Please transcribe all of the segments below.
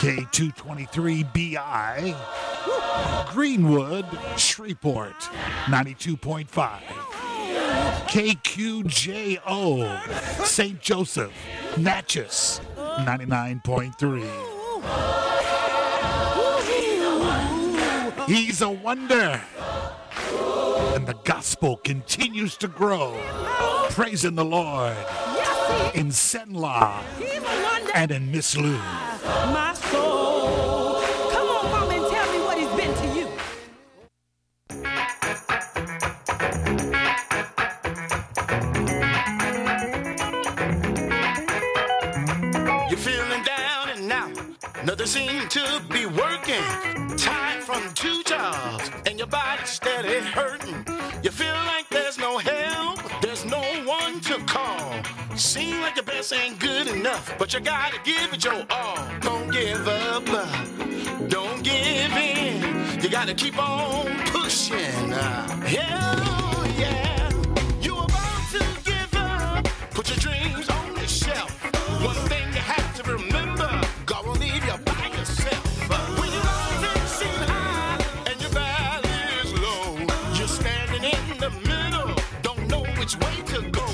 K223BI, Greenwood, Shreveport, 92.5. KQJO, St. Joseph, Natchez, 99.3. He's a wonder. And the gospel continues to grow. Praising the Lord in Cenla and in Miss Lou. Seems like your best ain't good enough, but you gotta give it your all. Don't give up, don't give in. You gotta keep on pushing. Hell yeah. You about to give up. Put your dreams on the shelf. One thing you have to remember, God will leave you by yourself. When your mountains seem high and your valley is low, you're standing in the middle, don't know which way to go.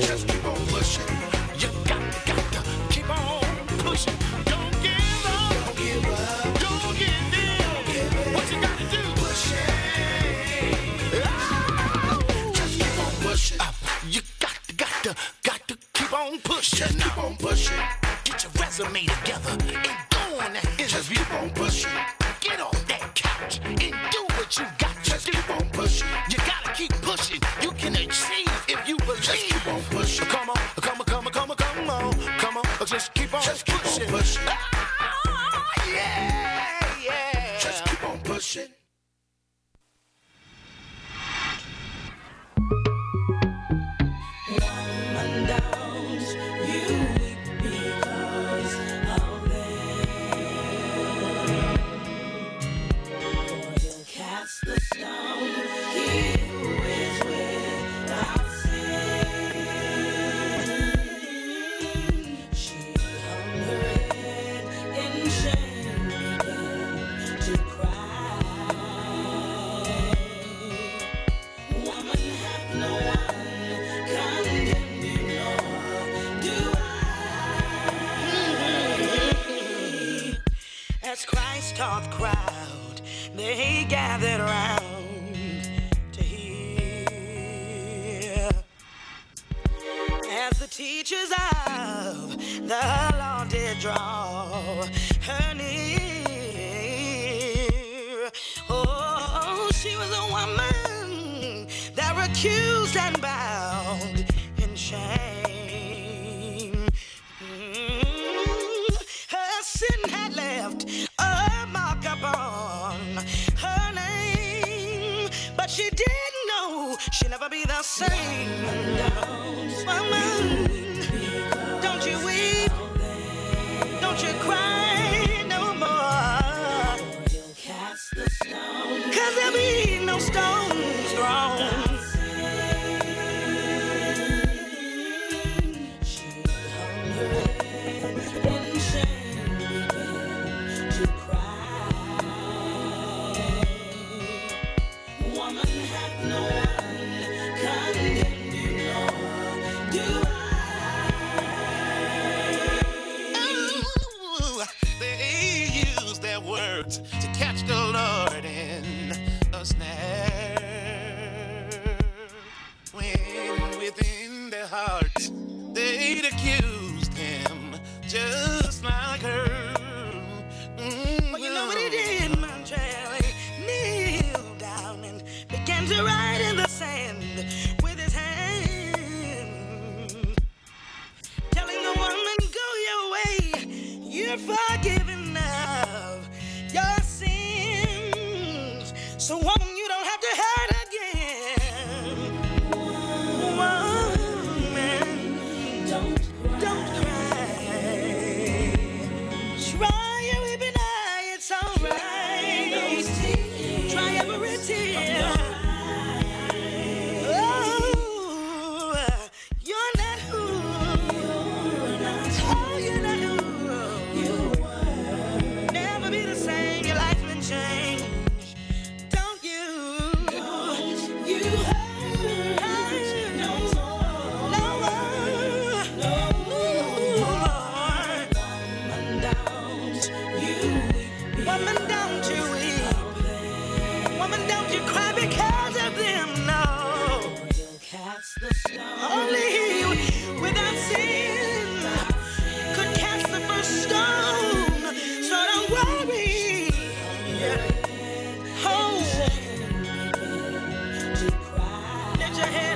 Just keep on pushing. You got, got to keep on pushing. Don't give up. Don't give up. Don't give in. What you gotta do? Push it. Ah! Just keep on pushing. Uh, you got to, got to, got to keep on pushing. Just keep on pushing. Get your resume together and go on that interview. Just keep on pushing. Get off that couch and do what you got to Just do. keep on pushing. You gotta keep pushing. You can achieve if you believe. gathered around to hear as the teachers of the law did draw her near. Oh, she was a woman that accused and bound in shame. Mm-hmm. Her sin had left a mark upon be the same.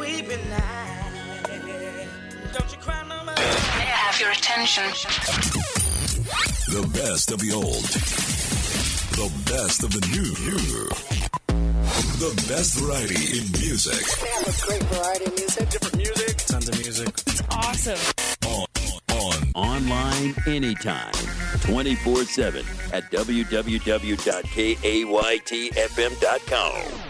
weeping night. Don't you cry no more. May I have your attention? The best of the old. The best of the new. The best variety in music. Man, with great variety of music. Different music. Tons of music. It's awesome. On, on, online anytime. 24-7 at www.kaytfm.com.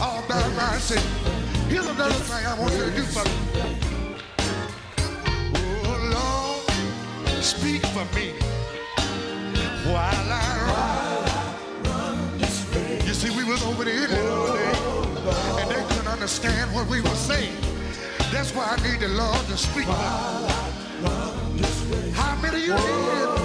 all by myself. Here's another thing I want you to do for me. Oh, Lord, speak for me while I run. You see, we was over there, and they couldn't understand what we were saying. That's why I need the Lord to speak. How many of you here?